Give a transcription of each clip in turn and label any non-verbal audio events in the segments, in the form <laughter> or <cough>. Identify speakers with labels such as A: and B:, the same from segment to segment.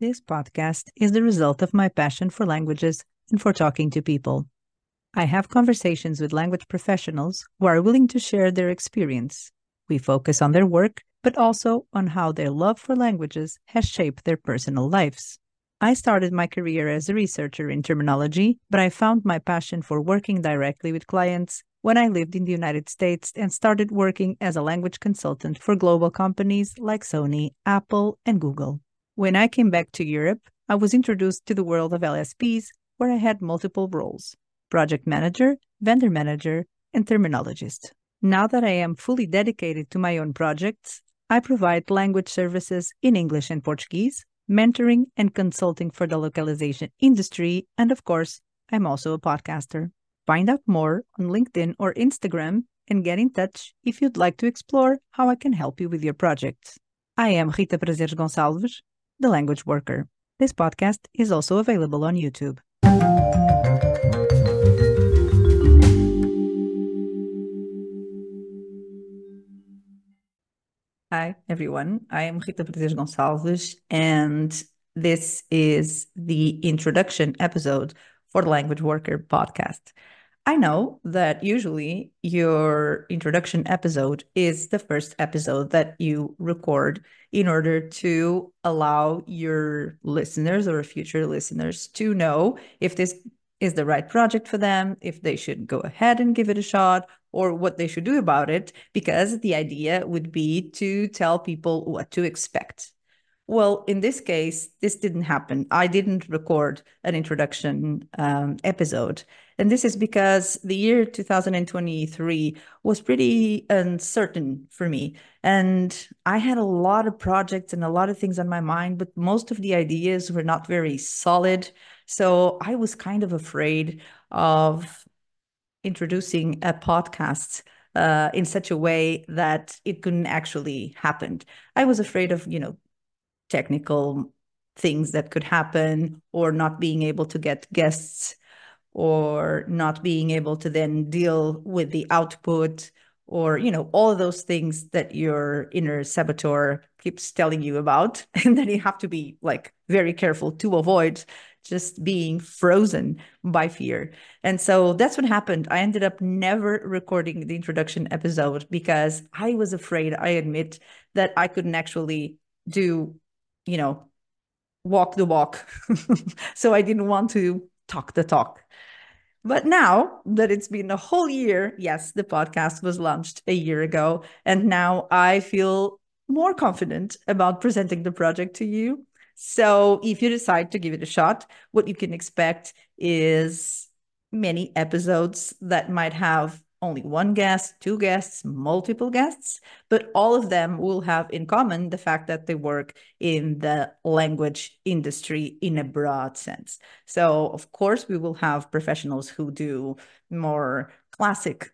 A: This podcast is the result of my passion for languages and for talking to people. I have conversations with language professionals who are willing to share their experience. We focus on their work, but also on how their love for languages has shaped their personal lives. I started my career as a researcher in terminology, but I found my passion for working directly with clients when I lived in the United States and started working as a language consultant for global companies like Sony, Apple, and Google. When I came back to Europe, I was introduced to the world of LSPs, where I had multiple roles project manager, vendor manager, and terminologist. Now that I am fully dedicated to my own projects, I provide language services in English and Portuguese, mentoring and consulting for the localization industry, and of course, I'm also a podcaster. Find out more on LinkedIn or Instagram and get in touch if you'd like to explore how I can help you with your project. I am Rita Prazeres Gonçalves, the language worker. This podcast is also available on YouTube. Hi, everyone. I am Rita Prazeres Gonçalves, and this is the introduction episode for the Language Worker podcast. I know that usually your introduction episode is the first episode that you record in order to allow your listeners or future listeners to know if this is the right project for them, if they should go ahead and give it a shot, or what they should do about it, because the idea would be to tell people what to expect. Well, in this case, this didn't happen. I didn't record an introduction um, episode. And this is because the year 2023 was pretty uncertain for me. And I had a lot of projects and a lot of things on my mind, but most of the ideas were not very solid. So I was kind of afraid of introducing a podcast uh, in such a way that it couldn't actually happen. I was afraid of, you know, technical things that could happen or not being able to get guests or not being able to then deal with the output or you know all those things that your inner saboteur keeps telling you about <laughs> and that you have to be like very careful to avoid just being frozen by fear. And so that's what happened. I ended up never recording the introduction episode because i was afraid i admit that i couldn't actually do you know, walk the walk. <laughs> so I didn't want to talk the talk. But now that it's been a whole year, yes, the podcast was launched a year ago. And now I feel more confident about presenting the project to you. So if you decide to give it a shot, what you can expect is many episodes that might have only one guest, two guests, multiple guests, but all of them will have in common the fact that they work in the language industry in a broad sense. So, of course, we will have professionals who do more classic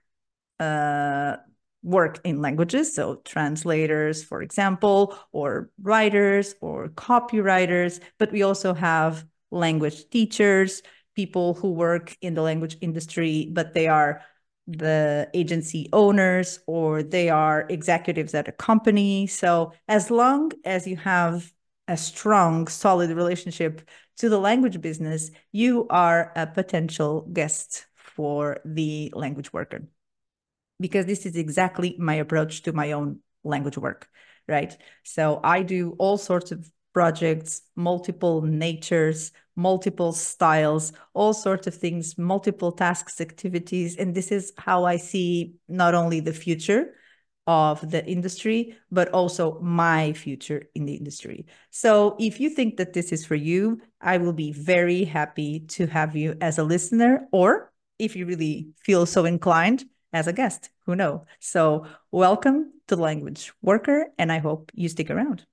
A: uh, work in languages, so translators, for example, or writers or copywriters, but we also have language teachers, people who work in the language industry, but they are the agency owners or they are executives at a company. So as long as you have a strong, solid relationship to the language business, you are a potential guest for the language worker. Because this is exactly my approach to my own language work, right? So I do all sorts of projects, multiple natures, multiple styles, all sorts of things, multiple tasks, activities. And this is how I see not only the future of the industry, but also my future in the industry. So if you think that this is for you, I will be very happy to have you as a listener, or if you really feel so inclined, as a guest. Who know? So welcome to Language Worker, and I hope you stick around.